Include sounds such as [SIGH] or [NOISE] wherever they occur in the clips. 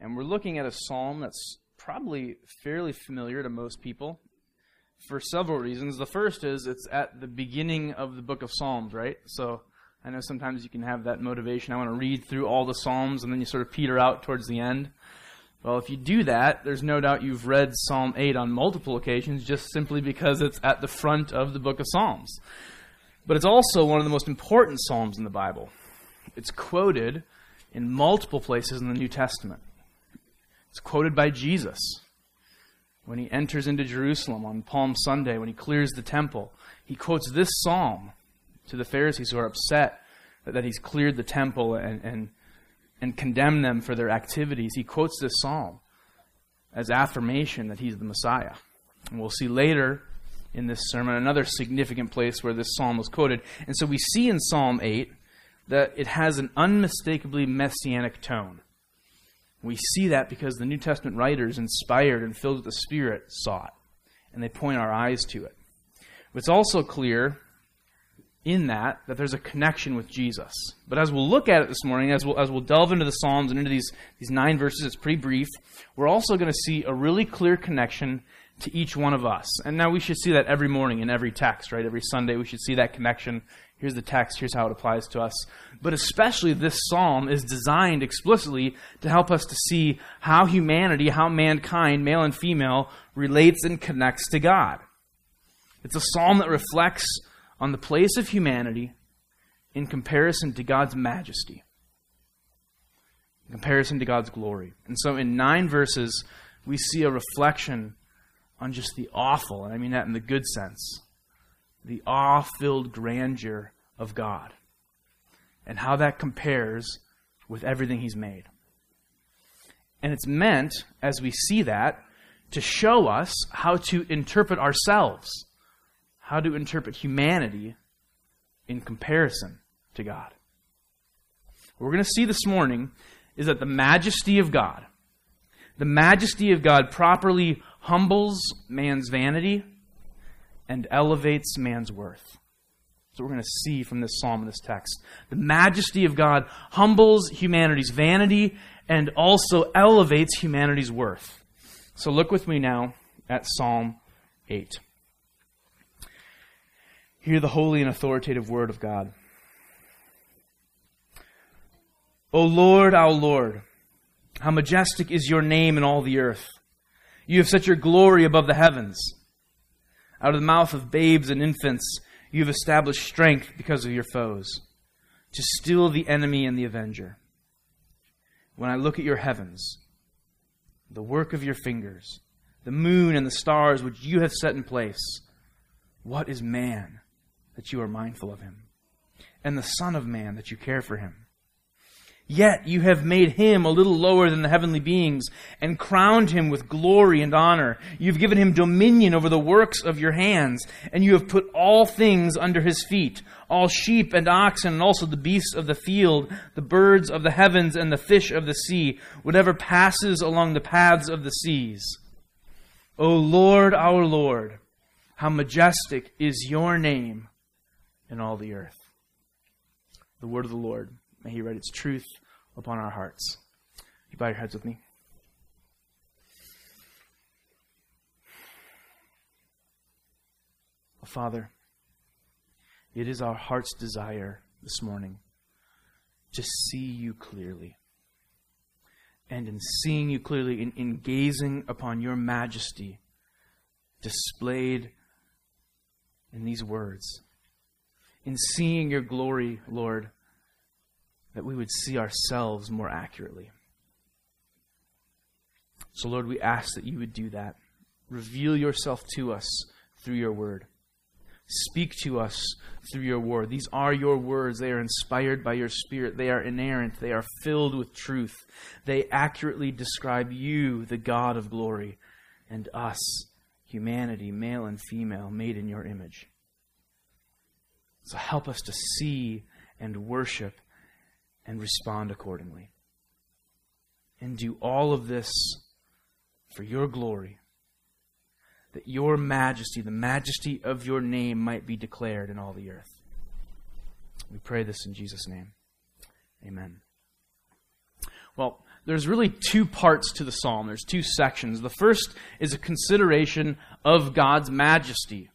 And we're looking at a psalm that's probably fairly familiar to most people for several reasons. The first is it's at the beginning of the book of Psalms, right? So I know sometimes you can have that motivation. I want to read through all the Psalms and then you sort of peter out towards the end. Well, if you do that, there's no doubt you've read Psalm 8 on multiple occasions just simply because it's at the front of the book of Psalms. But it's also one of the most important Psalms in the Bible. It's quoted in multiple places in the New Testament. It's quoted by Jesus when he enters into Jerusalem on Palm Sunday, when he clears the temple. He quotes this psalm to the Pharisees who are upset that he's cleared the temple and, and, and condemned them for their activities. He quotes this psalm as affirmation that he's the Messiah. And we'll see later in this sermon another significant place where this psalm was quoted. And so we see in Psalm 8 that it has an unmistakably messianic tone. We see that because the New Testament writers, inspired and filled with the Spirit, saw it, and they point our eyes to it. It's also clear in that that there's a connection with Jesus. But as we'll look at it this morning, as we'll, as we'll delve into the Psalms and into these, these nine verses, it's pretty brief, we're also going to see a really clear connection to each one of us. And now we should see that every morning in every text, right? Every Sunday we should see that connection Here's the text, here's how it applies to us. But especially this psalm is designed explicitly to help us to see how humanity, how mankind, male and female, relates and connects to God. It's a psalm that reflects on the place of humanity in comparison to God's majesty, in comparison to God's glory. And so in nine verses, we see a reflection on just the awful, and I mean that in the good sense the awe filled grandeur of God and how that compares with everything He's made. And it's meant, as we see that, to show us how to interpret ourselves, how to interpret humanity in comparison to God. What we're going to see this morning is that the majesty of God, the majesty of God properly humbles man's vanity and elevates man's worth. That's what we're going to see from this psalm and this text. The majesty of God humbles humanity's vanity and also elevates humanity's worth. So look with me now at Psalm 8. Hear the holy and authoritative word of God. O Lord, our Lord, how majestic is your name in all the earth. You have set your glory above the heavens. Out of the mouth of babes and infants, you have established strength because of your foes, to still the enemy and the avenger. When I look at your heavens, the work of your fingers, the moon and the stars which you have set in place, what is man that you are mindful of him? And the Son of Man that you care for him? Yet you have made him a little lower than the heavenly beings and crowned him with glory and honor. You've given him dominion over the works of your hands, and you have put all things under his feet all sheep and oxen, and also the beasts of the field, the birds of the heavens, and the fish of the sea, whatever passes along the paths of the seas. O Lord, our Lord, how majestic is your name in all the earth. The word of the Lord. May He write its truth upon our hearts. You bow your heads with me. Oh, Father, it is our heart's desire this morning to see you clearly. And in seeing you clearly, in, in gazing upon your majesty displayed in these words, in seeing your glory, Lord, that we would see ourselves more accurately. So, Lord, we ask that you would do that. Reveal yourself to us through your word. Speak to us through your word. These are your words. They are inspired by your spirit. They are inerrant. They are filled with truth. They accurately describe you, the God of glory, and us, humanity, male and female, made in your image. So help us to see and worship and respond accordingly. And do all of this for your glory, that your majesty, the majesty of your name, might be declared in all the earth. We pray this in Jesus' name. Amen. Well, there's really two parts to the psalm. There's two sections. The first is a consideration of God's majesty.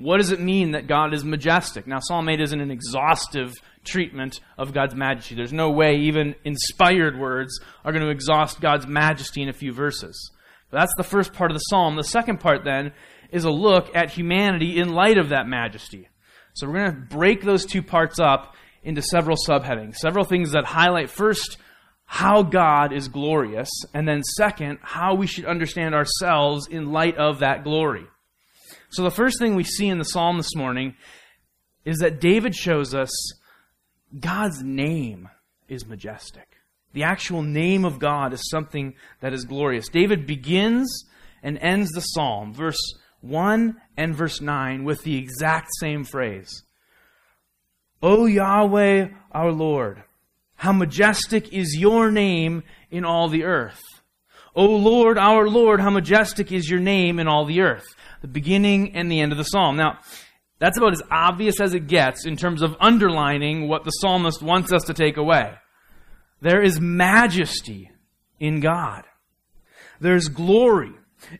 What does it mean that God is majestic? Now, Psalm 8 isn't an exhaustive treatment of God's majesty. There's no way even inspired words are going to exhaust God's majesty in a few verses. But that's the first part of the psalm. The second part, then, is a look at humanity in light of that majesty. So we're going to break those two parts up into several subheadings, several things that highlight first how God is glorious, and then second, how we should understand ourselves in light of that glory. So the first thing we see in the psalm this morning is that David shows us God's name is majestic. The actual name of God is something that is glorious. David begins and ends the psalm, verse 1 and verse 9, with the exact same phrase O Yahweh our Lord, how majestic is your name in all the earth. O Lord, our Lord, how majestic is your name in all the earth. The beginning and the end of the psalm. Now, that's about as obvious as it gets in terms of underlining what the psalmist wants us to take away. There is majesty in God. There's glory.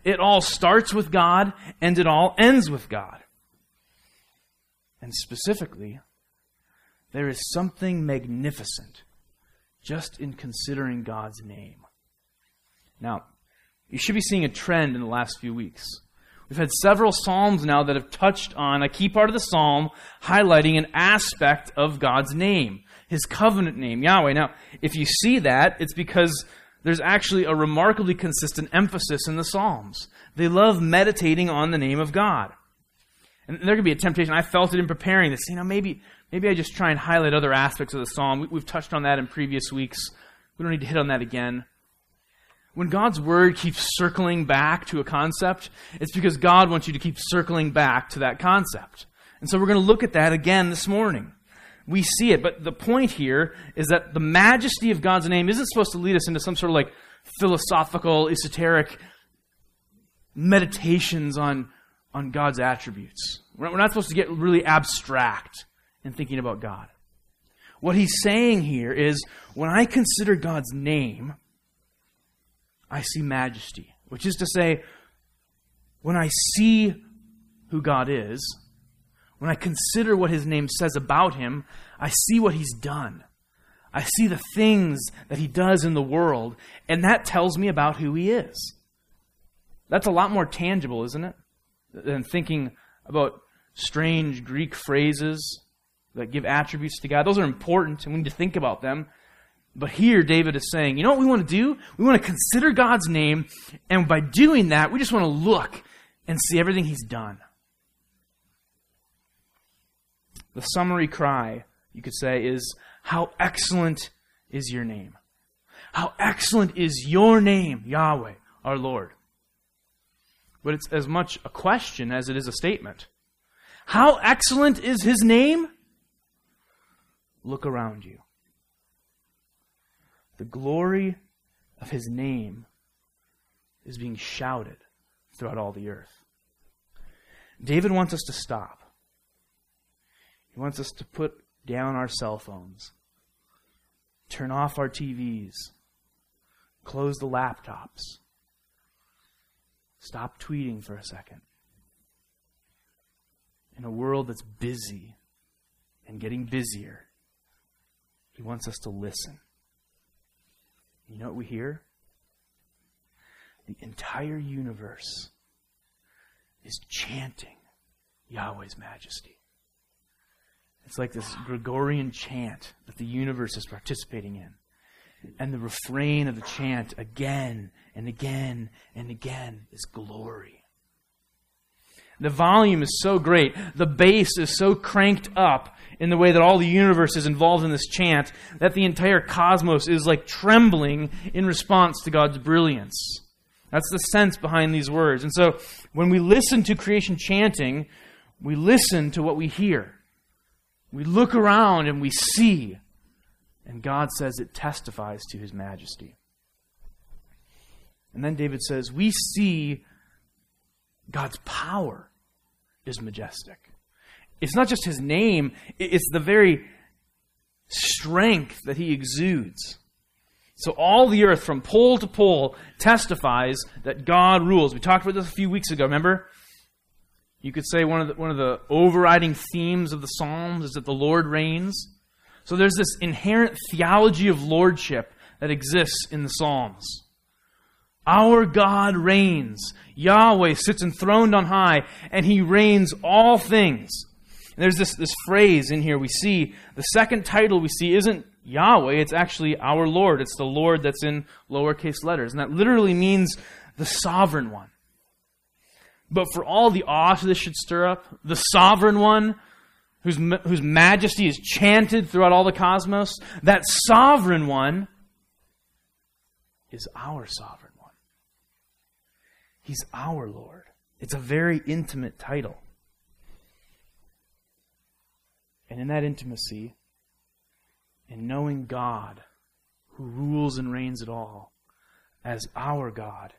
It all starts with God and it all ends with God. And specifically, there is something magnificent just in considering God's name. Now, you should be seeing a trend in the last few weeks. We've had several Psalms now that have touched on a key part of the Psalm, highlighting an aspect of God's name, His covenant name, Yahweh. Now, if you see that, it's because there's actually a remarkably consistent emphasis in the Psalms. They love meditating on the name of God. And there could be a temptation. I felt it in preparing this. You know, maybe Maybe I just try and highlight other aspects of the psalm. We've touched on that in previous weeks. We don't need to hit on that again. When God's word keeps circling back to a concept, it's because God wants you to keep circling back to that concept. And so we're going to look at that again this morning. We see it, but the point here is that the majesty of God's name isn't supposed to lead us into some sort of like philosophical, esoteric meditations on, on God's attributes. We're not supposed to get really abstract in thinking about God. What he's saying here is when I consider God's name, I see majesty, which is to say, when I see who God is, when I consider what his name says about him, I see what he's done. I see the things that he does in the world, and that tells me about who he is. That's a lot more tangible, isn't it? Than thinking about strange Greek phrases that give attributes to God. Those are important, and we need to think about them. But here, David is saying, you know what we want to do? We want to consider God's name, and by doing that, we just want to look and see everything He's done. The summary cry, you could say, is, How excellent is your name! How excellent is your name, Yahweh, our Lord! But it's as much a question as it is a statement. How excellent is His name? Look around you. The glory of his name is being shouted throughout all the earth. David wants us to stop. He wants us to put down our cell phones, turn off our TVs, close the laptops, stop tweeting for a second. In a world that's busy and getting busier, he wants us to listen. You know what we hear? The entire universe is chanting Yahweh's majesty. It's like this Gregorian chant that the universe is participating in. And the refrain of the chant again and again and again is glory. The volume is so great. The bass is so cranked up in the way that all the universe is involved in this chant that the entire cosmos is like trembling in response to God's brilliance. That's the sense behind these words. And so when we listen to creation chanting, we listen to what we hear. We look around and we see. And God says it testifies to his majesty. And then David says, We see God's power is majestic. It's not just his name, it's the very strength that he exudes. So all the earth, from pole to pole, testifies that God rules. We talked about this a few weeks ago, remember? You could say one of the, one of the overriding themes of the Psalms is that the Lord reigns. So there's this inherent theology of lordship that exists in the Psalms. Our God reigns. Yahweh sits enthroned on high, and he reigns all things. And there's this, this phrase in here we see. The second title we see isn't Yahweh, it's actually our Lord. It's the Lord that's in lowercase letters. And that literally means the sovereign one. But for all the awe this should stir up, the sovereign one, whose, whose majesty is chanted throughout all the cosmos, that sovereign one is our sovereign. He's our Lord. It's a very intimate title. And in that intimacy, in knowing God, who rules and reigns it all, as our God,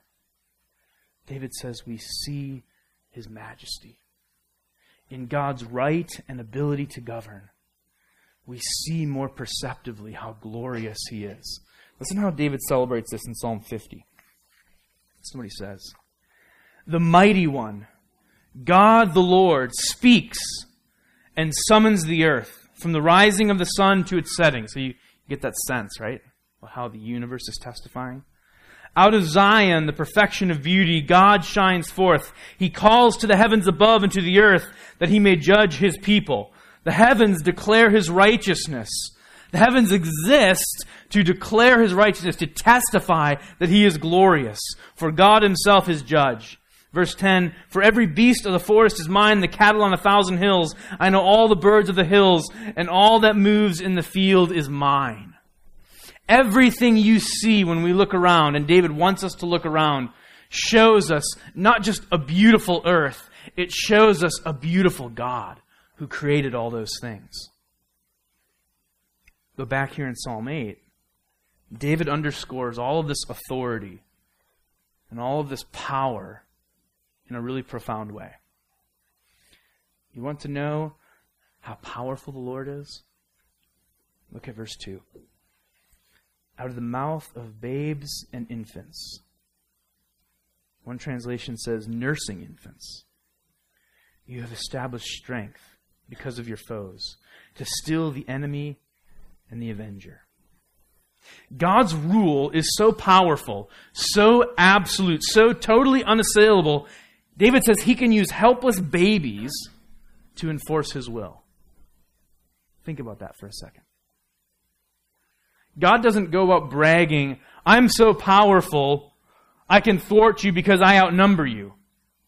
David says we see his majesty. In God's right and ability to govern, we see more perceptively how glorious he is. Listen how David celebrates this in Psalm 50. Listen what he says. The mighty one, God the Lord, speaks and summons the earth from the rising of the sun to its setting. So you get that sense, right? How the universe is testifying. Out of Zion, the perfection of beauty, God shines forth. He calls to the heavens above and to the earth that he may judge his people. The heavens declare his righteousness. The heavens exist to declare his righteousness, to testify that he is glorious. For God himself is judge. Verse 10 For every beast of the forest is mine, the cattle on a thousand hills. I know all the birds of the hills, and all that moves in the field is mine. Everything you see when we look around, and David wants us to look around, shows us not just a beautiful earth, it shows us a beautiful God who created all those things. Go back here in Psalm 8. David underscores all of this authority and all of this power in a really profound way. You want to know how powerful the Lord is? Look at verse 2 out of the mouth of babes and infants. One translation says, nursing infants. You have established strength because of your foes, to still the enemy and the avenger. God's rule is so powerful, so absolute, so totally unassailable. David says he can use helpless babies to enforce his will. Think about that for a second. God doesn't go about bragging, I'm so powerful, I can thwart you because I outnumber you.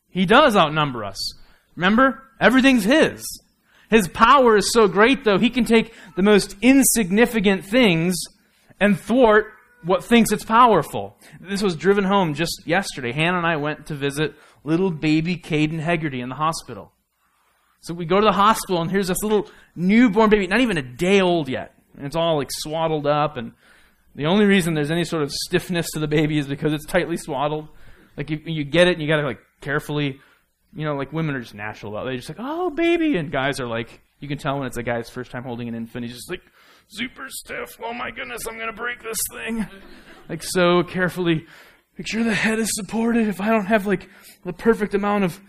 He does outnumber us. Remember? Everything's His. His power is so great, though, He can take the most insignificant things and thwart what thinks it's powerful. This was driven home just yesterday. Hannah and I went to visit little baby Caden Hegarty in the hospital. So we go to the hospital, and here's this little newborn baby, not even a day old yet. And it's all like swaddled up, and the only reason there's any sort of stiffness to the baby is because it's tightly swaddled. Like you, you get it, and you got to like carefully, you know, like women are just natural about. It. They're just like, oh, baby, and guys are like, you can tell when it's a guy's first time holding an infant. He's just like super stiff. Oh my goodness, I'm gonna break this thing. [LAUGHS] like so carefully, make sure the head is supported. If I don't have like the perfect amount of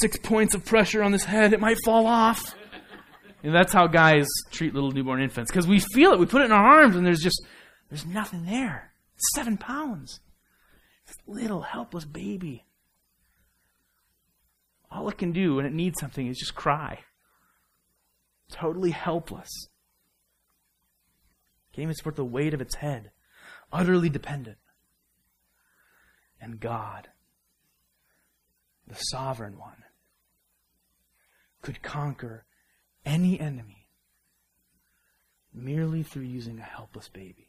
six points of pressure on this head, it might fall off. And that's how guys treat little newborn infants. Because we feel it. We put it in our arms and there's just, there's nothing there. seven pounds. This little helpless baby. All it can do when it needs something is just cry. Totally helpless. Can't even support the weight of its head. Utterly dependent. And God, the sovereign one, could conquer any enemy merely through using a helpless baby.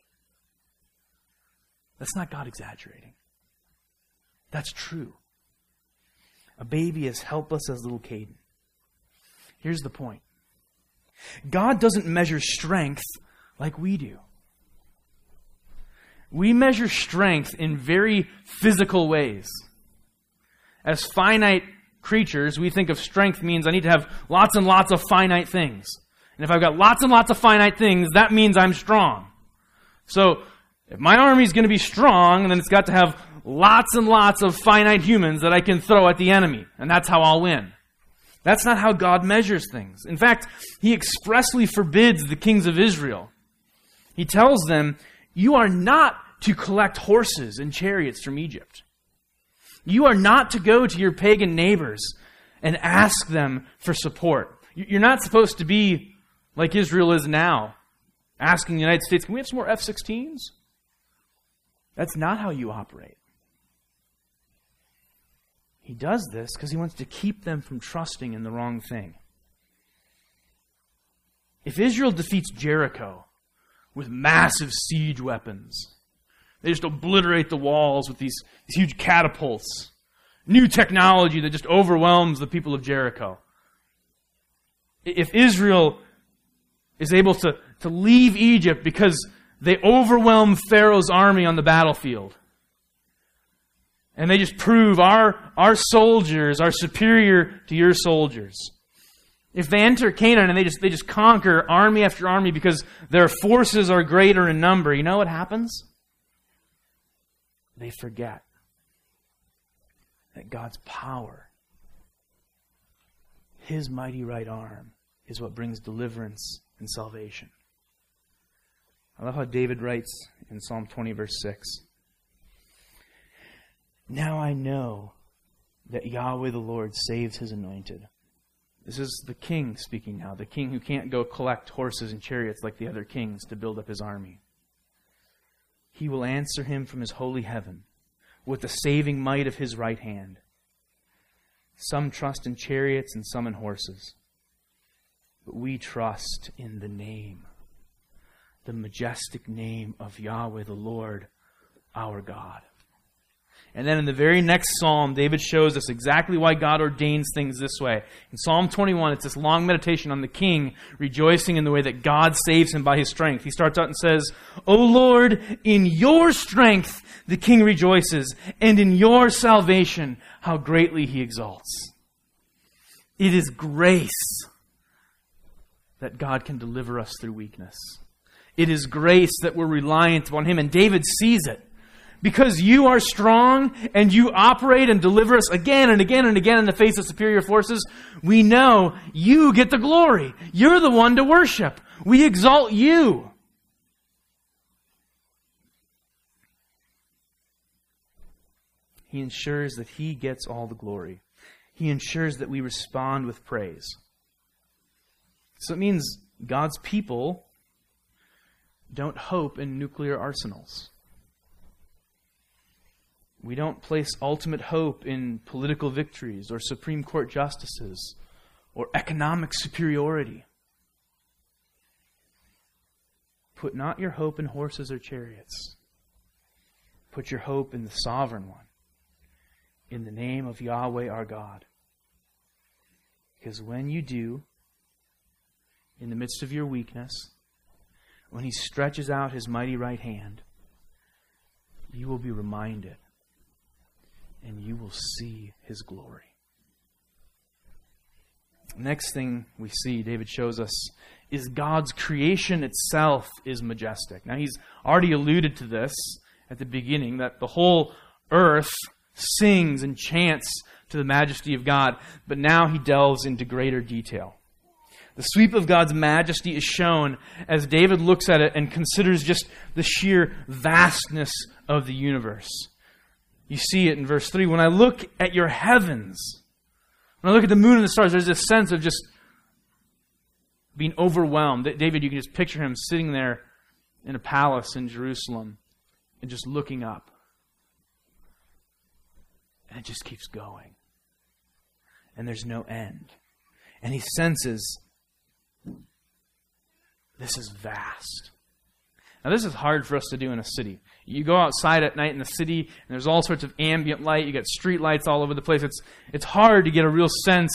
That's not God exaggerating. That's true. A baby as helpless as little Caden. Here's the point God doesn't measure strength like we do. We measure strength in very physical ways. As finite creatures, we think of strength means I need to have lots and lots of finite things. And if I've got lots and lots of finite things, that means I'm strong. So, If my army is going to be strong, then it's got to have lots and lots of finite humans that I can throw at the enemy, and that's how I'll win. That's not how God measures things. In fact, He expressly forbids the kings of Israel. He tells them, You are not to collect horses and chariots from Egypt. You are not to go to your pagan neighbors and ask them for support. You're not supposed to be like Israel is now, asking the United States, Can we have some more F 16s? That's not how you operate. He does this because he wants to keep them from trusting in the wrong thing. If Israel defeats Jericho with massive siege weapons, they just obliterate the walls with these, these huge catapults, new technology that just overwhelms the people of Jericho. If Israel is able to, to leave Egypt because they overwhelm Pharaoh's army on the battlefield, and they just prove our, our soldiers are superior to your soldiers. If they enter Canaan and they just, they just conquer army after army because their forces are greater in number, you know what happens? They forget that God's power, His mighty right arm, is what brings deliverance and salvation. I love how David writes in Psalm 20, verse 6. Now I know that Yahweh the Lord saves his anointed. This is the king speaking now, the king who can't go collect horses and chariots like the other kings to build up his army. He will answer him from his holy heaven with the saving might of his right hand. Some trust in chariots and some in horses, but we trust in the name, the majestic name of Yahweh the Lord, our God. And then in the very next psalm, David shows us exactly why God ordains things this way. In Psalm 21, it's this long meditation on the king rejoicing in the way that God saves him by his strength. He starts out and says, O Lord, in your strength the king rejoices, and in your salvation how greatly he exalts. It is grace that God can deliver us through weakness. It is grace that we're reliant upon him, and David sees it because you are strong and you operate and deliver us again and again and again in the face of superior forces, we know you get the glory. You're the one to worship. We exalt you. He ensures that He gets all the glory. He ensures that we respond with praise. So it means God's people don't hope in nuclear arsenals. We don't place ultimate hope in political victories or Supreme Court justices or economic superiority. Put not your hope in horses or chariots. Put your hope in the sovereign one, in the name of Yahweh our God. Because when you do, in the midst of your weakness, when He stretches out His mighty right hand, you will be reminded and you will see his glory. Next thing we see, David shows us, is God's creation itself is majestic. Now, he's already alluded to this at the beginning that the whole earth sings and chants to the majesty of God, but now he delves into greater detail. The sweep of God's majesty is shown as David looks at it and considers just the sheer vastness of the universe. You see it in verse 3. When I look at your heavens, when I look at the moon and the stars, there's this sense of just being overwhelmed. David, you can just picture him sitting there in a palace in Jerusalem and just looking up. And it just keeps going. And there's no end. And he senses this is vast. Now, this is hard for us to do in a city. You go outside at night in the city, and there's all sorts of ambient light. You got street lights all over the place. It's, it's hard to get a real sense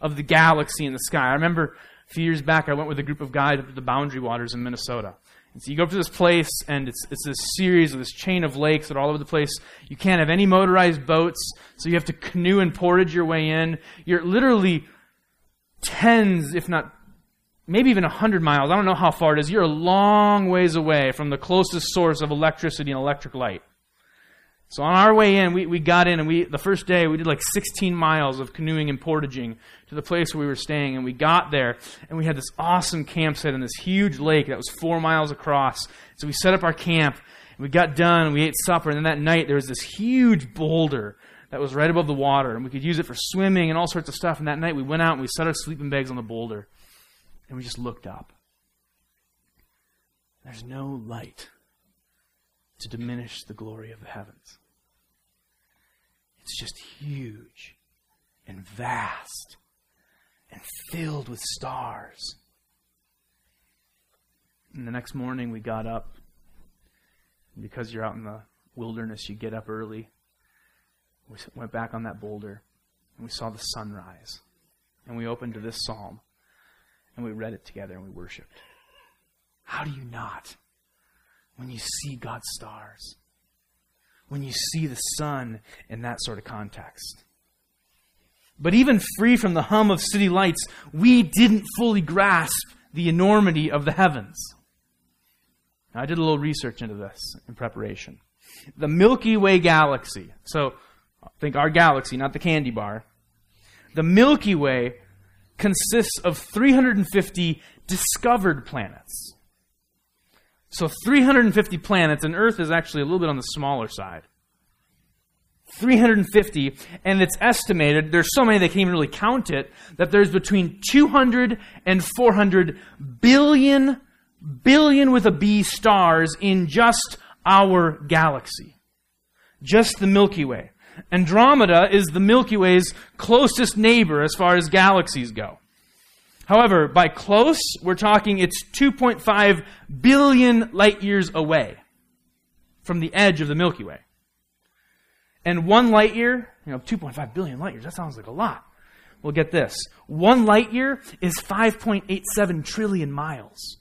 of the galaxy in the sky. I remember a few years back, I went with a group of guys up to the Boundary Waters in Minnesota. And so you go up to this place, and it's, it's this series of this chain of lakes that are all over the place. You can't have any motorized boats, so you have to canoe and portage your way in. You're literally tens, if not maybe even 100 miles. I don't know how far it is. You're a long ways away from the closest source of electricity and electric light. So on our way in, we, we got in and we the first day we did like 16 miles of canoeing and portaging to the place where we were staying. And we got there and we had this awesome campsite in this huge lake that was four miles across. So we set up our camp and we got done and we ate supper. And then that night there was this huge boulder that was right above the water and we could use it for swimming and all sorts of stuff. And that night we went out and we set our sleeping bags on the boulder and we just looked up. There's no light to diminish the glory of the heavens. It's just huge and vast and filled with stars. And the next morning we got up. Because you're out in the wilderness, you get up early. We went back on that boulder and we saw the sunrise. And we opened to this psalm and we read it together and we worshiped. How do you not when you see God's stars? When you see the sun in that sort of context? But even free from the hum of city lights, we didn't fully grasp the enormity of the heavens. Now, I did a little research into this in preparation. The Milky Way galaxy, so think our galaxy, not the candy bar. The Milky Way consists of 350 discovered planets. So 350 planets, and Earth is actually a little bit on the smaller side. 350, and it's estimated, there's so many they can't even really count it, that there's between 200 and 400 billion, billion with a B stars in just our galaxy. Just the Milky Way. Andromeda is the Milky Way's closest neighbor as far as galaxies go. However, by close, we're talking it's 2.5 billion light years away from the edge of the Milky Way. And one light year, you know, 2.5 billion light years, that sounds like a lot. Well, get this. One light year is 5.87 trillion miles.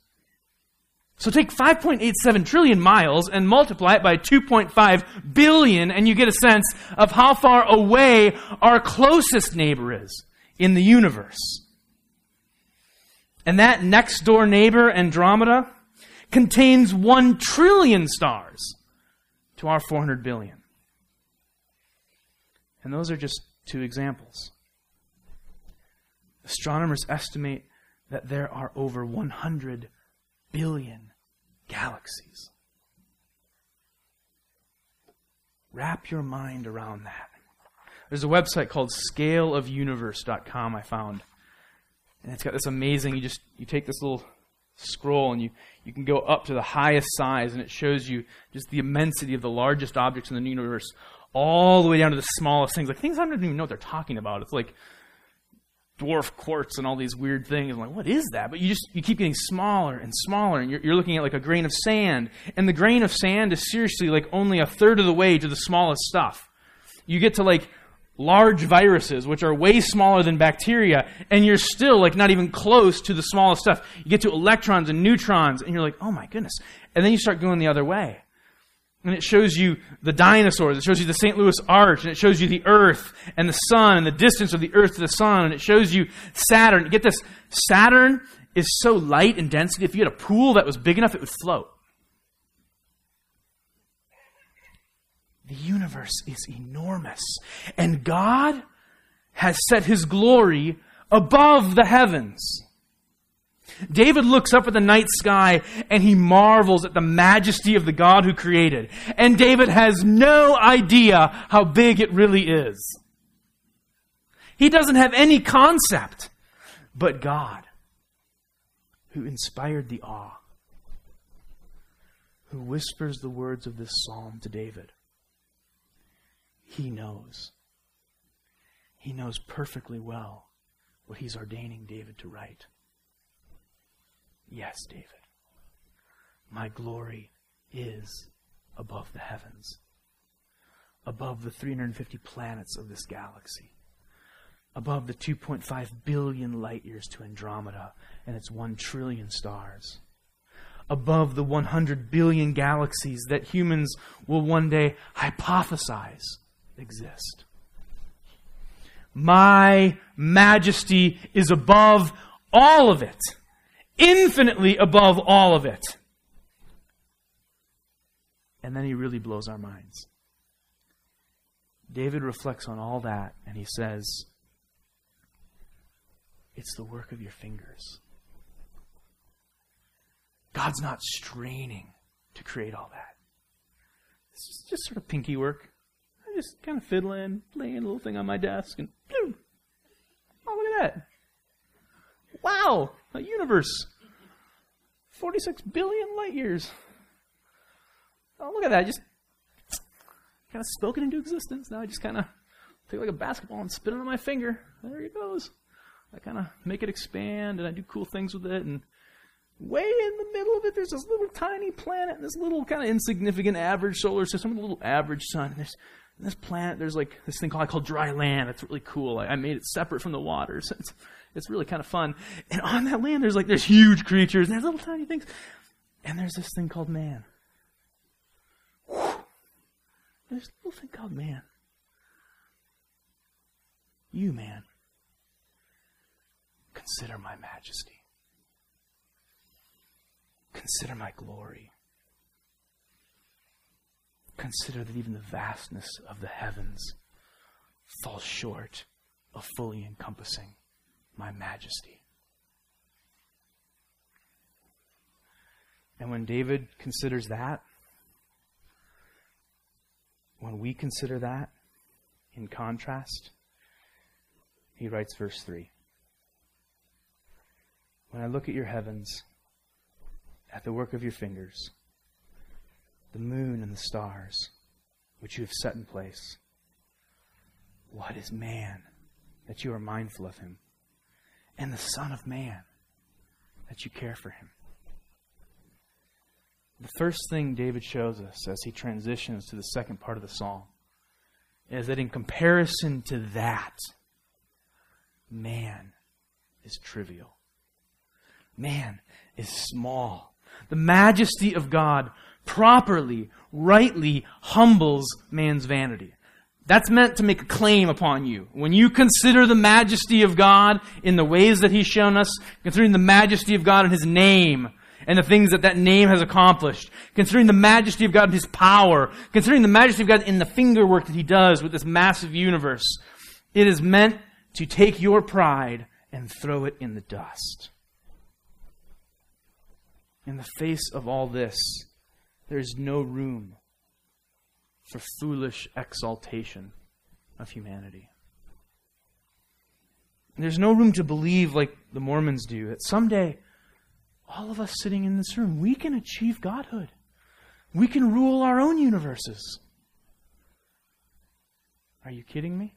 So take 5.87 trillion miles and multiply it by 2.5 billion, and you get a sense of how far away our closest neighbor is in the universe. And that next door neighbor, Andromeda, contains 1 trillion stars to our 400 billion. And those are just two examples. Astronomers estimate that there are over 100 billion galaxies. Wrap your mind around that. There's a website called scaleofuniverse.com I found. And it's got this amazing you just you take this little scroll and you, you can go up to the highest size and it shows you just the immensity of the largest objects in the universe all the way down to the smallest things. Like things I don't even know what they're talking about. It's like dwarf quartz and all these weird things. I'm like, what is that? But you just you keep getting smaller and smaller, and you're, you're looking at like a grain of sand, and the grain of sand is seriously like only a third of the way to the smallest stuff. You get to like large viruses, which are way smaller than bacteria, and you're still like not even close to the smallest stuff. You get to electrons and neutrons, and you're like, oh my goodness. And then you start going the other way and it shows you the dinosaurs, it shows you the St. Louis Arch, and it shows you the Earth and the Sun and the distance of the Earth to the Sun, and it shows you Saturn. Get this Saturn is so light in density, if you had a pool that was big enough, it would float. The universe is enormous, and God has set his glory above the heavens. David looks up at the night sky and he marvels at the majesty of the God who created. And David has no idea how big it really is. He doesn't have any concept. But God, who inspired the awe, who whispers the words of this psalm to David, he knows. He knows perfectly well what he's ordaining David to write. Yes, David. My glory is above the heavens, above the 350 planets of this galaxy, above the 2.5 billion light years to Andromeda and its 1 trillion stars, above the 100 billion galaxies that humans will one day hypothesize exist. My majesty is above all of it infinitely above all of it. And then he really blows our minds. David reflects on all that and he says, It's the work of your fingers. God's not straining to create all that. It's just, just sort of pinky work. I'm just kind of fiddling, playing a little thing on my desk, and. [CLEARS THROAT] Oh, look at that. Wow, a universe. 46 billion light years. Oh, look at that. I just kind of spoke it into existence. Now I just kind of take like a basketball and spin it on my finger. There it goes. I kind of make it expand and I do cool things with it. And way in the middle of it, there's this little tiny planet and this little kind of insignificant average solar system a little average sun. And there's this planet, there's like this thing called, I call dry land. It's really cool. I, I made it separate from the water. [LAUGHS] So it's, it's really kind of fun. And on that land, there's like, there's huge creatures and there's little tiny things. And there's this thing called man. There's a little thing called man. You, man, consider my majesty. Consider my glory. Consider that even the vastness of the heavens falls short of fully encompassing my majesty. And when David considers that, when we consider that in contrast, he writes verse 3 When I look at your heavens, at the work of your fingers, the moon and the stars, which you have set in place, what is man that you are mindful of him? And the Son of Man that you care for him? The first thing David shows us as he transitions to the second part of the psalm is that in comparison to that, man is trivial. Man is small. The majesty of God properly, rightly humbles man's vanity. That's meant to make a claim upon you. When you consider the majesty of God in the ways that He's shown us, considering the majesty of God in His name, and the things that that name has accomplished, considering the majesty of God and His power, considering the majesty of God in the finger work that He does with this massive universe, it is meant to take your pride and throw it in the dust. In the face of all this, there is no room for foolish exaltation of humanity. There's no room to believe, like the Mormons do, that someday all of us sitting in this room, we can achieve godhood. We can rule our own universes. Are you kidding me?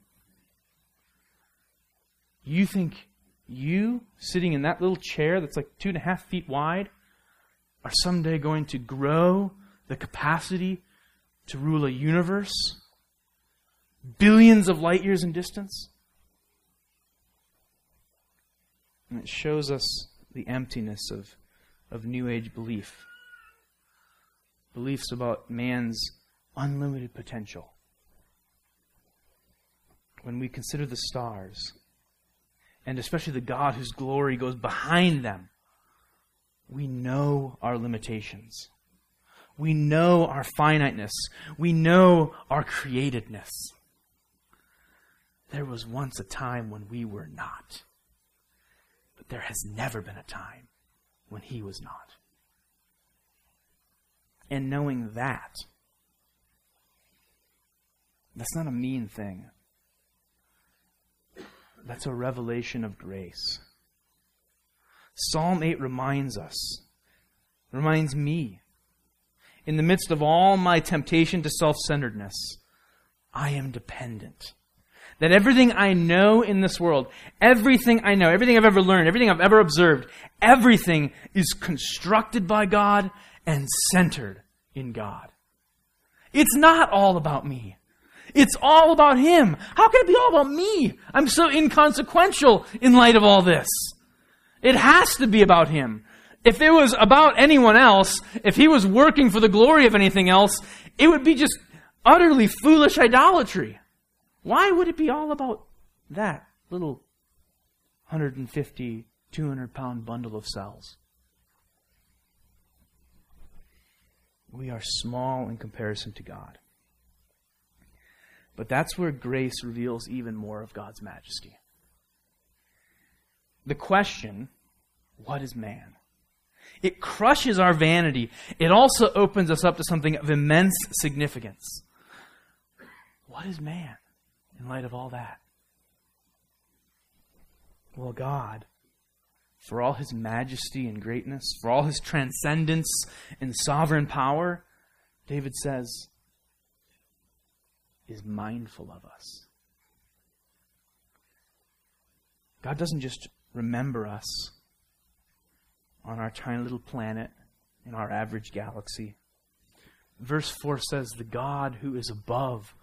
You think you, sitting in that little chair that's like two and a half feet wide, are someday going to grow the capacity to rule a universe billions of light years in distance? And it shows us the emptiness of, of New Age belief. Beliefs about man's unlimited potential. When we consider the stars, and especially the God whose glory goes behind them, we know our limitations. We know our finiteness. We know our createdness. There was once a time when we were not. But there has never been a time when he was not. And knowing that, that's not a mean thing. That's a revelation of grace. Psalm 8 reminds us, reminds me, in the midst of all my temptation to self centeredness, I am dependent. That everything I know in this world, everything I know, everything I've ever learned, everything I've ever observed, everything is constructed by God and centered in God. It's not all about me. It's all about Him. How can it be all about me? I'm so inconsequential in light of all this. It has to be about Him. If it was about anyone else, if he was working for the glory of anything else, it would be just utterly foolish idolatry. Why would it be all about that little 150, 200 pound bundle of cells? We are small in comparison to God. But that's where grace reveals even more of God's majesty. The question, what is man? It crushes our vanity. It also opens us up to something of immense significance. What is man in light of all that? Well, God, for all his majesty and greatness, for all his transcendence and sovereign power, David says, is mindful of us. God doesn't just remember us on our tiny little planet in our average galaxy. Verse 4 says, The God who is above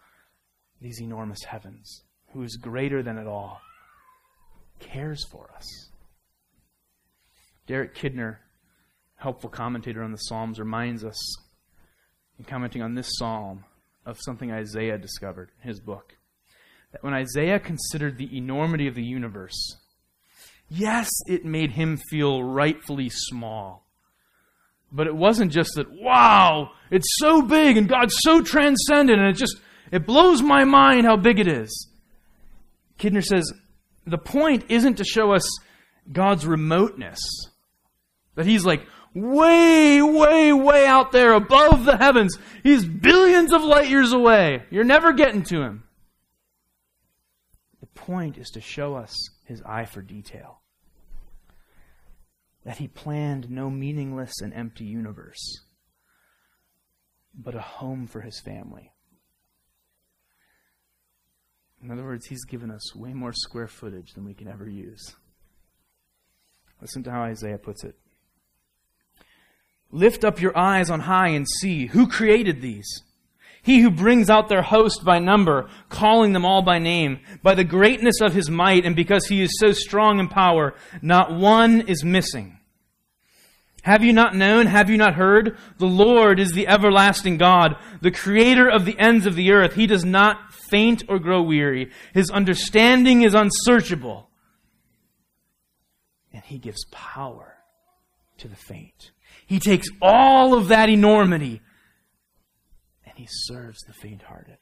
these enormous heavens, who is greater than it all, cares for us. Derek Kidner, helpful commentator on the Psalms, reminds us, in commenting on this psalm, of something Isaiah discovered in his book. That when Isaiah considered the enormity of the universe, yes, it made him feel rightfully small. But it wasn't just that, wow, it's so big and God's so transcendent and it just, it blows my mind how big it is. Kidner says, the point isn't to show us God's remoteness that he's like way, way, way out there above the heavens. He's billions of light years away. You're never getting to him. The point is to show us his eye for detail. That he planned no meaningless and empty universe, but a home for his family. In other words, he's given us way more square footage than we can ever use. Listen to how Isaiah puts it. Lift up your eyes on high and see who created these. He who brings out their host by number, calling them all by name, by the greatness of his might, and because he is so strong in power, not one is missing. Have you not known? Have you not heard? The Lord is the everlasting God, the creator of the ends of the earth. He does not faint or grow weary. His understanding is unsearchable. And he gives power to the faint. He takes all of that enormity and he serves the faint hearted.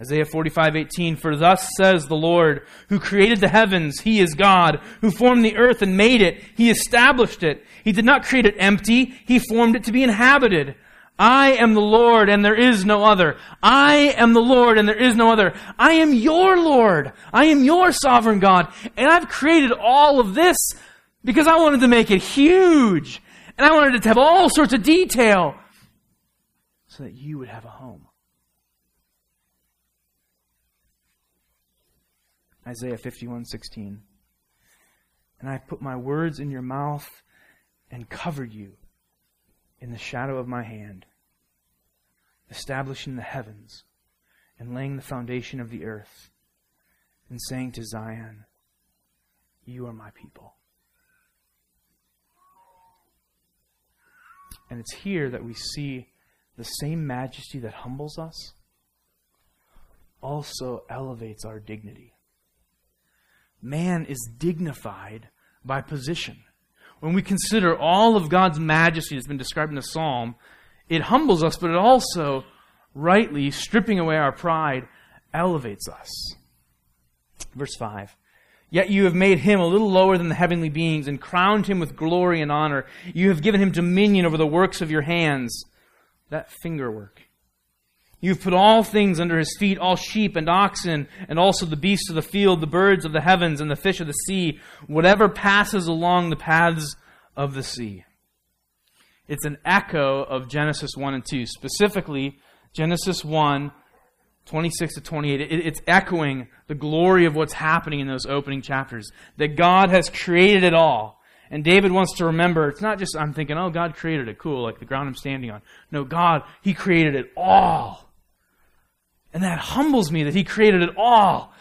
Isaiah 45:18 For thus says the Lord who created the heavens he is God who formed the earth and made it he established it. He did not create it empty he formed it to be inhabited. I am the Lord and there is no other. I am the Lord and there is no other. I am your Lord. I am your sovereign God and I've created all of this because I wanted to make it huge. And I wanted it to have all sorts of detail so that you would have a home. Isaiah 51:16. And I put my words in your mouth and covered you in the shadow of my hand, establishing the heavens and laying the foundation of the earth, and saying to Zion, You are my people. And it's here that we see the same majesty that humbles us also elevates our dignity. Man is dignified by position. When we consider all of God's majesty that's been described in the psalm, it humbles us, but it also, rightly, stripping away our pride, elevates us. Verse 5 Yet you have made him a little lower than the heavenly beings and crowned him with glory and honor. You have given him dominion over the works of your hands. That finger work. You've put all things under his feet, all sheep and oxen, and also the beasts of the field, the birds of the heavens, and the fish of the sea, whatever passes along the paths of the sea. It's an echo of Genesis 1 and 2. Specifically, Genesis 1, 26 to 28, it's echoing the glory of what's happening in those opening chapters. That God has created it all. And David wants to remember, it's not just, I'm thinking, oh, God created it, cool, like the ground I'm standing on. No, God, He created it all. And that humbles me that He created it all.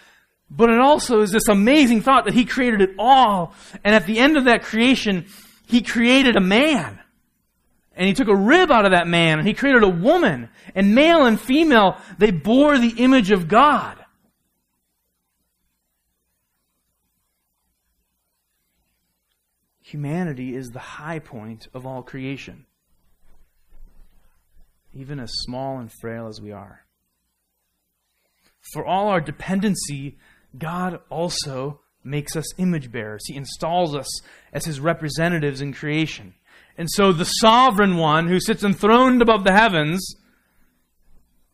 But it also is this amazing thought that He created it all. And at the end of that creation, He created a man. And he took a rib out of that man and he created a woman. And male and female, they bore the image of God. Humanity is the high point of all creation. even as small and frail as we are. For all our dependency, God also makes us image bearers. He installs us as his representatives in creation. And so the sovereign one who sits enthroned above the heavens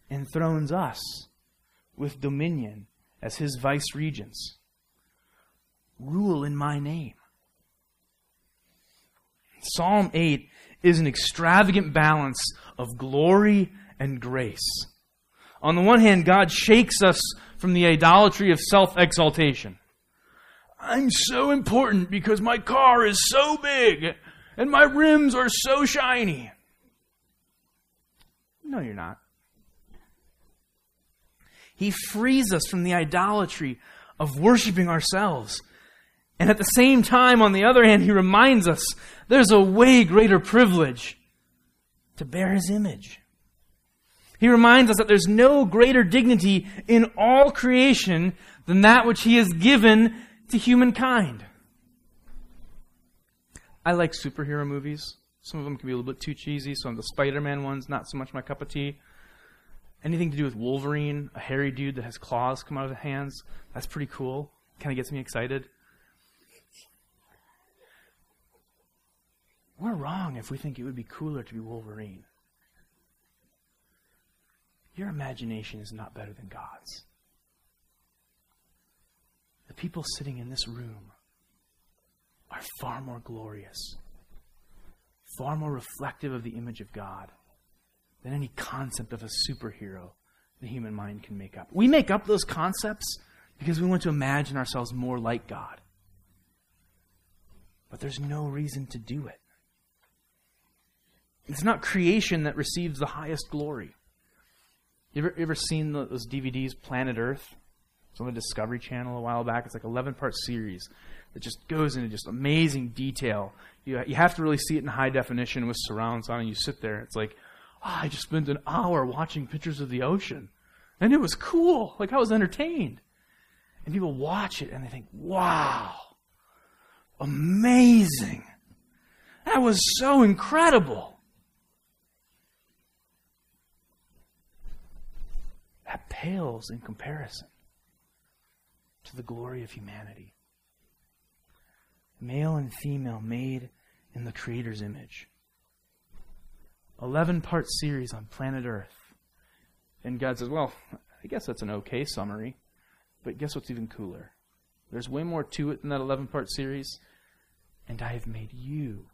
enthrones us with dominion as his vice regents. Rule in my name. Psalm 8 is an extravagant balance of glory and grace. On the one hand, God shakes us from the idolatry of self exaltation. I'm so important because my car is so big and my rims are so shiny. No, you're not. He frees us from the idolatry of worshiping ourselves. And at the same time, on the other hand, he reminds us there's a way greater privilege to bear his image. He reminds us that there's no greater dignity in all creation than that which he has given to humankind. I like superhero movies. Some of them can be a little bit too cheesy. Some of the Spider Man ones, not so much my cup of tea. Anything to do with Wolverine, a hairy dude that has claws come out of his hands, that's pretty cool. Kind of gets me excited. We're wrong if we think it would be cooler to be Wolverine. Your imagination is not better than God's. The people sitting in this room are far more glorious, far more reflective of the image of God than any concept of a superhero the human mind can make up. We make up those concepts because we want to imagine ourselves more like God. But there's no reason to do it. It's not creation that receives the highest glory. You ever, you ever seen those DVDs, Planet Earth? It's on the Discovery Channel a while back. It's like 11 part series that just goes into just amazing detail. You, you have to really see it in high definition with surround sound, and you sit there. It's like, oh, I just spent an hour watching pictures of the ocean. And it was cool. Like, I was entertained. And people watch it and they think, wow, amazing. That was so incredible. That pales in comparison to the glory of humanity. Male and female made in the Creator's image. 11 part series on planet Earth. And God says, Well, I guess that's an okay summary, but guess what's even cooler? There's way more to it than that 11 part series, and I have made you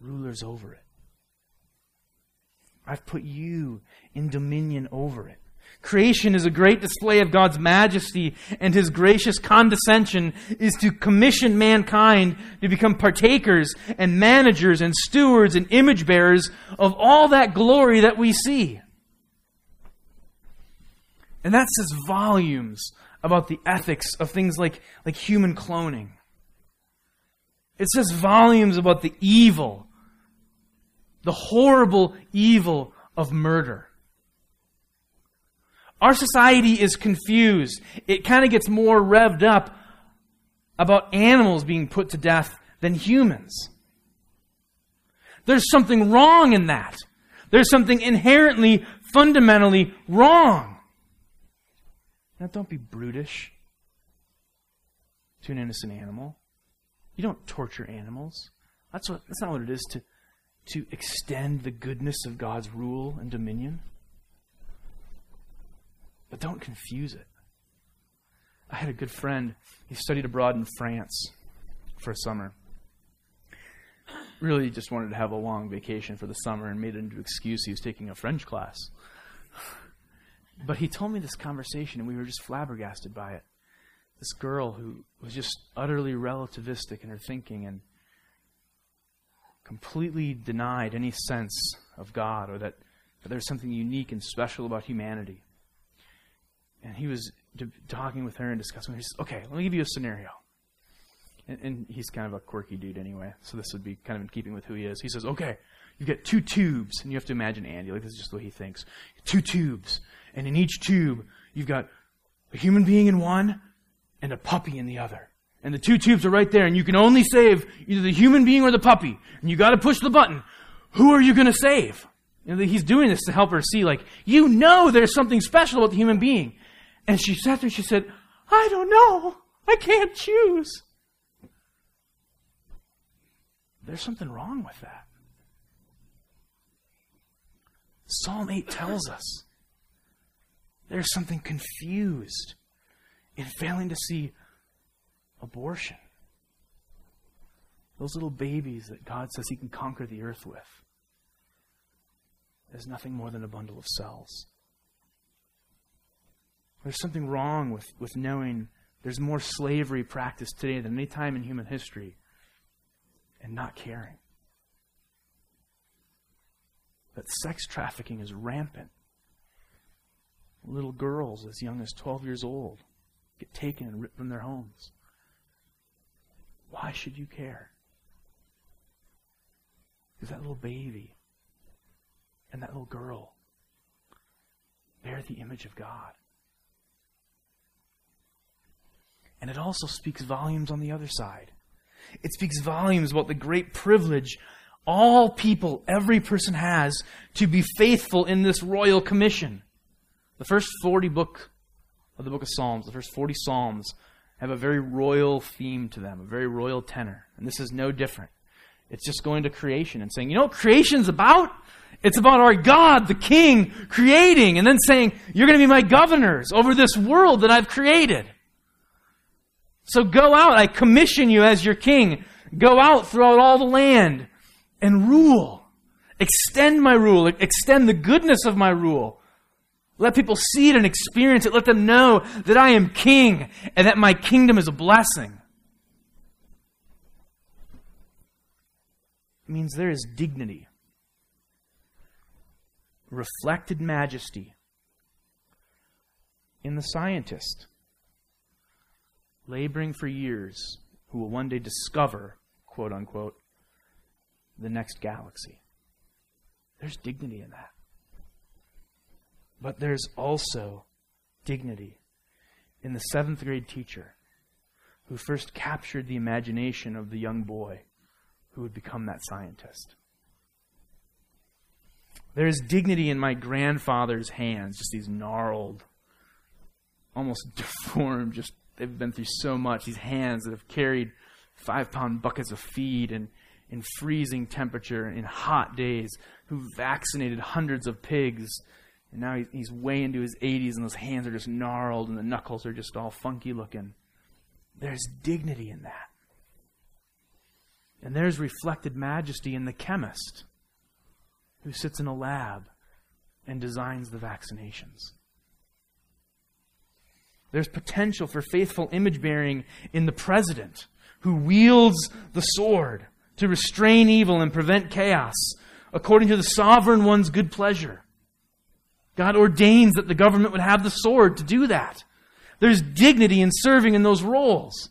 rulers over it. I've put you in dominion over it. Creation is a great display of God's majesty, and his gracious condescension is to commission mankind to become partakers and managers and stewards and image bearers of all that glory that we see. And that says volumes about the ethics of things like, like human cloning. It says volumes about the evil, the horrible evil of murder. Our society is confused. It kind of gets more revved up about animals being put to death than humans. There's something wrong in that. There's something inherently, fundamentally wrong. Now, don't be brutish to an innocent animal. You don't torture animals. That's, what, that's not what it is to, to extend the goodness of God's rule and dominion. But don't confuse it. I had a good friend. He studied abroad in France for a summer. Really just wanted to have a long vacation for the summer and made it into an excuse he was taking a French class. But he told me this conversation, and we were just flabbergasted by it. This girl who was just utterly relativistic in her thinking and completely denied any sense of God or that, that there's something unique and special about humanity and he was talking with her and discussing. He says, "Okay, let me give you a scenario." And, and, he's kind of a quirky dude anyway, so this would be kind of in keeping with who he is. He says, "Okay, you've got two tubes, and you have to imagine Andy. Like this is just the way he thinks. Two tubes, and in each tube, you've got a human being in one and a puppy in the other." And the two tubes are right there, and you can only save either the human being or the puppy. And you got to push the button. Who are you going to save? Know, he's doing this to help her see, like, you know there's something special about the human being. And she sat there and she said, I don't know. I can't choose. There's something wrong with that. Psalm 8 tells us there's something confused in failing to see abortion. Those little babies that God says He can conquer the earth with is nothing more than a bundle of cells. There's something wrong with, with knowing there's more slavery practiced today than any time in human history and not caring. That sex trafficking is rampant. Little girls as young as 12 years old get taken and ripped from their homes. Why should you care? Because that little baby and that little girl bear the image of God. And it also speaks volumes on the other side. It speaks volumes about the great privilege all people, every person has to be faithful in this royal commission. The first 40 book of the book of Psalms, the first 40 Psalms, have a very royal theme to them, a very royal tenor. And this is no different. It's just going to creation and saying, you know what creation's about? It's about our God, the King, creating and then saying, you're going to be my governors over this world that I've created. So go out. I commission you as your king. Go out throughout all the land and rule. Extend my rule. Extend the goodness of my rule. Let people see it and experience it. Let them know that I am king and that my kingdom is a blessing. It means there is dignity, reflected majesty in the scientist laboring for years, who will one day discover, quote unquote, the next galaxy. There's dignity in that. But there's also dignity in the seventh grade teacher who first captured the imagination of the young boy who would become that scientist. There is dignity in my grandfather's hands, just these gnarled, almost [LAUGHS] deformed, just they've been through so much. These hands that have carried five pound buckets of feed and in freezing temperature in hot days, who vaccinated hundreds of pigs. And now he's way into his 80s, and those hands are just gnarled, and the knuckles are just all funky looking. There's dignity in that. And there's reflected majesty in the chemist who sits in a lab and designs the vaccinations. There's potential for faithful image bearing in the president who wields the sword to restrain evil and prevent chaos according to the sovereign one's good pleasure. God ordains that the government would have the sword to do that. There's dignity in serving in those roles.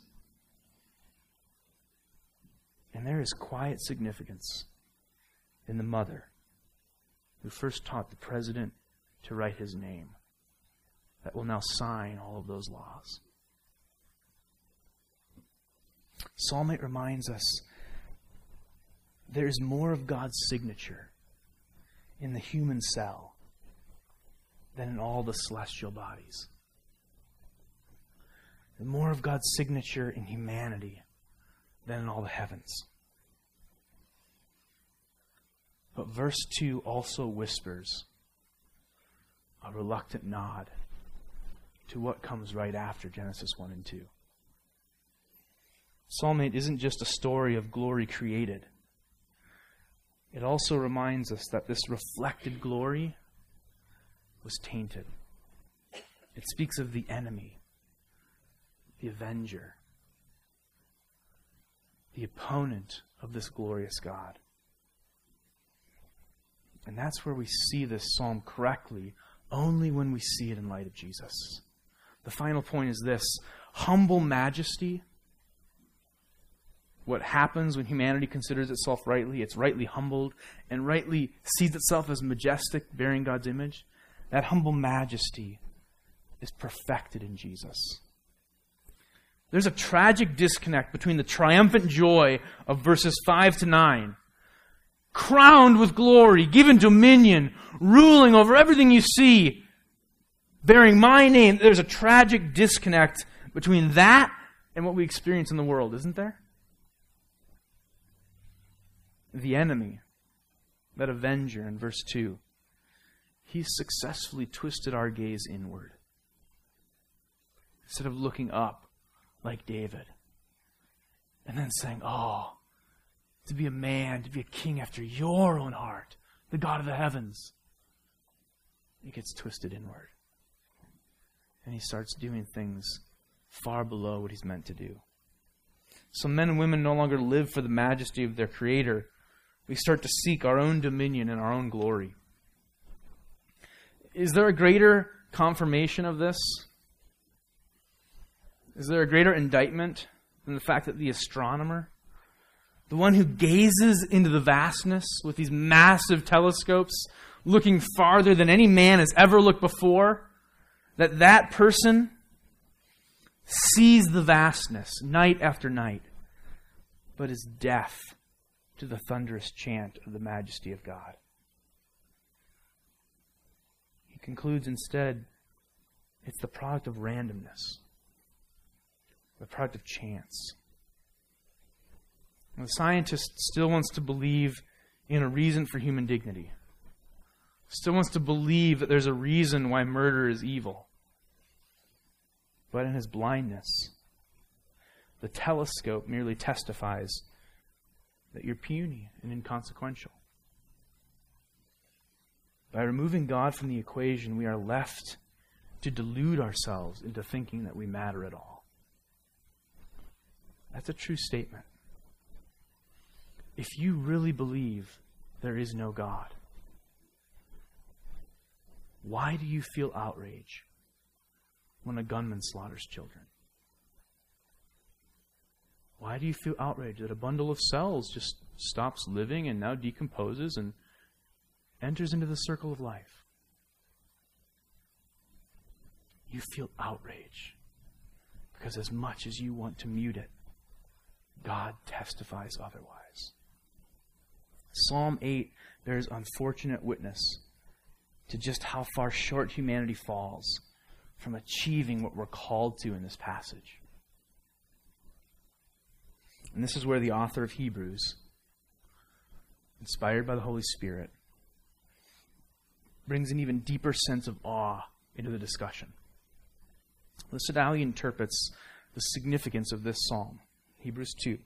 And there is quiet significance in the mother who first taught the president to write his name that will now sign all of those laws. Psalm 8 reminds us there is more of God's signature in the human cell than in all the celestial bodies. And more of God's signature in humanity than in all the heavens. But verse 2 also whispers a reluctant nod to what comes right after Genesis 1 and 2. Psalm 8 isn't just a story of glory created. It also reminds us that this reflected glory was tainted. It speaks of the enemy, the avenger, the opponent of this glorious God. And that's where we see this psalm correctly only when we see it in light of Jesus. The final point is this humble majesty. What happens when humanity considers itself rightly? It's rightly humbled and rightly sees itself as majestic, bearing God's image. That humble majesty is perfected in Jesus. There's a tragic disconnect between the triumphant joy of verses 5 to 9, crowned with glory, given dominion, ruling over everything you see, bearing my name. There's a tragic disconnect between that and what we experience in the world, isn't there? The enemy, that avenger in verse 2, he successfully twisted our gaze inward. Instead of looking up like David and then saying, Oh, to be a man, to be a king after your own heart, the God of the heavens. He gets twisted inward. And he starts doing things far below what he's meant to do. So men and women no longer live for the majesty of their Creator. We start to seek our own dominion and our own glory. Is there a greater confirmation of this? Is there a greater indictment than the fact that the astronomer, the one who gazes into the vastness with these massive telescopes, looking farther than any man has ever looked before, that that person sees the vastness night after night, but is deaf to the thunderous chant of the majesty of God. He concludes instead, it's the product of randomness, the product of chance. And the scientist still wants to believe in a reason for human dignity, still wants to believe that there's a reason why murder is evil but in his blindness. The telescope merely testifies that you're puny and inconsequential. By removing God from the equation, we are left to delude ourselves into thinking that we matter at all. That's a true statement. If you really believe there is no God, why do you feel outrage when a gunman slaughters children? Why do you feel outrage that a bundle of cells just stops living and now decomposes and enters into the circle of life? You feel outrage because, as much as you want to mute it, God testifies otherwise. Psalm 8 bears unfortunate witness to just how far short humanity falls from achieving what we're called to in this passage. And this is where the author of Hebrews, inspired by the Holy Spirit, brings an even deeper sense of awe into the discussion. Listen to interprets the significance of this psalm. Hebrews 2.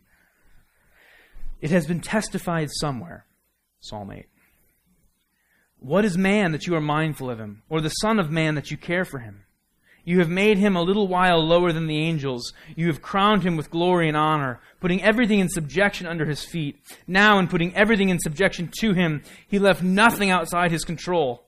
It has been testified somewhere, Psalm 8. What is man that you are mindful of him, or the Son of Man that you care for him? You have made him a little while lower than the angels. You have crowned him with glory and honor, putting everything in subjection under his feet. Now, in putting everything in subjection to him, he left nothing outside his control.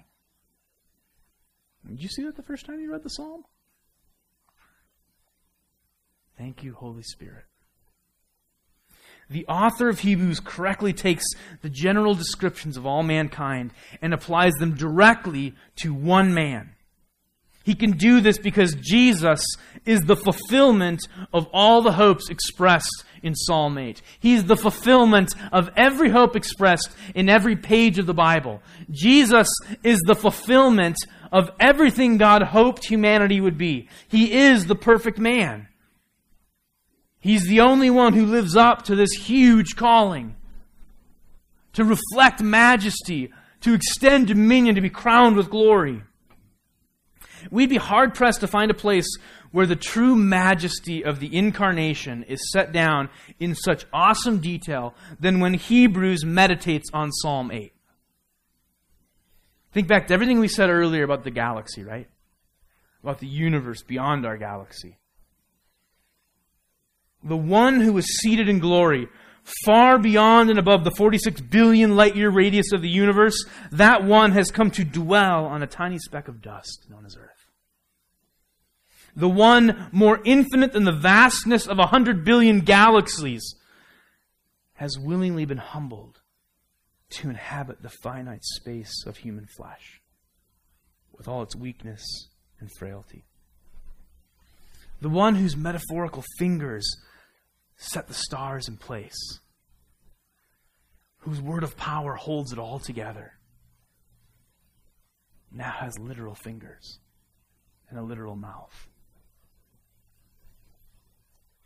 Did you see that the first time you read the psalm? Thank you, Holy Spirit the author of Hebrews correctly takes the general descriptions of all mankind and applies them directly to one man. He can do this because Jesus is the fulfillment of all the hopes expressed in Psalm 8. He's the fulfillment of every hope expressed in every page of the Bible. Jesus is the fulfillment of everything God hoped humanity would be. He is the perfect man. He's the only one who lives up to this huge calling to reflect majesty, to extend dominion, to be crowned with glory. We'd be hard pressed to find a place where the true majesty of the incarnation is set down in such awesome detail than when Hebrews meditates on Psalm 8. Think back to everything we said earlier about the galaxy, right? About the universe beyond our galaxy the one who was seated in glory, far beyond and above the 46 billion light year radius of the universe, that one has come to dwell on a tiny speck of dust known as Earth. The one more infinite than the vastness of a hundred billion galaxies has willingly been humbled to inhabit the finite space of human flesh with all its weakness and frailty. The one whose metaphorical fingers set the stars in place, whose word of power holds it all together, now has literal fingers and a literal mouth.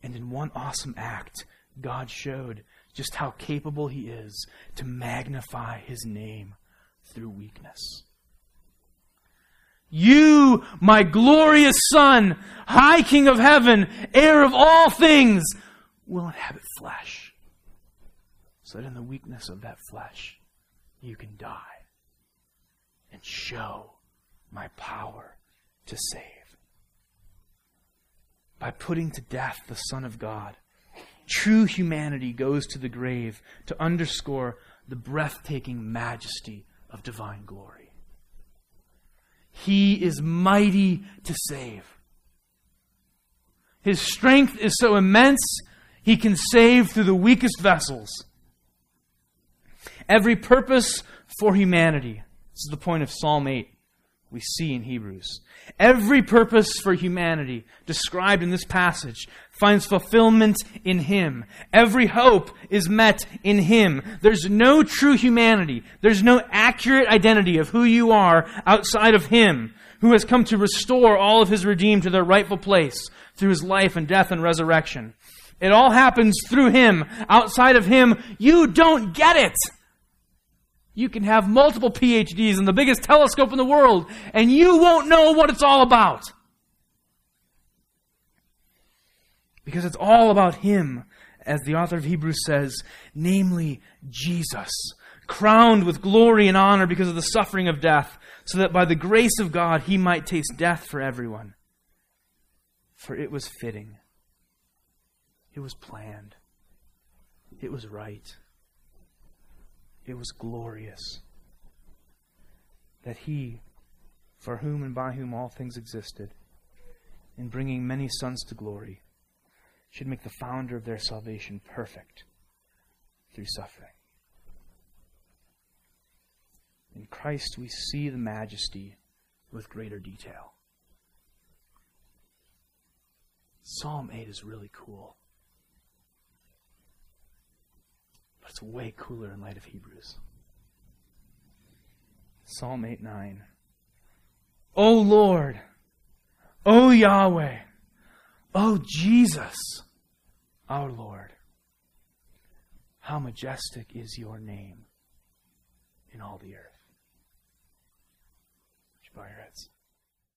And in one awesome act, God showed just how capable He is to magnify His name through weakness. You, my glorious Son, High King of heaven, heir of all things, will inhabit flesh, so that in the weakness of that flesh, you can die and show my power to save. By putting to death the Son of God, true humanity goes to the grave to underscore the breathtaking majesty of divine glory. He is mighty to save. His strength is so immense he can save through the weakest vessels. Every purpose for humanity. This is the point of Psalm 8 we see in Hebrews. Every purpose for humanity described in this passage finds fulfillment in Him. Every hope is met in Him. There's no true humanity. There's no accurate identity of who you are outside of Him, who has come to restore all of His redeemed to their rightful place through His life and death and resurrection. It all happens through Him. Outside of Him, you don't get it. You can have multiple PhDs and the biggest telescope in the world, and you won't know what it's all about. Because it's all about Him, as the author of Hebrews says, namely Jesus, crowned with glory and honor because of the suffering of death, so that by the grace of God He might taste death for everyone. For it was fitting it was planned. It was right. It was glorious. That he, for whom and by whom all things existed, in bringing many sons to glory, should make the founder of their salvation perfect through suffering. In Christ, we see the majesty with greater detail. Psalm 8 is really cool. But it's way cooler in light of Hebrews. Psalm 8 9. O Lord, O Yahweh, O Jesus, our Lord, how majestic is your name in all the earth. Would you bow your heads?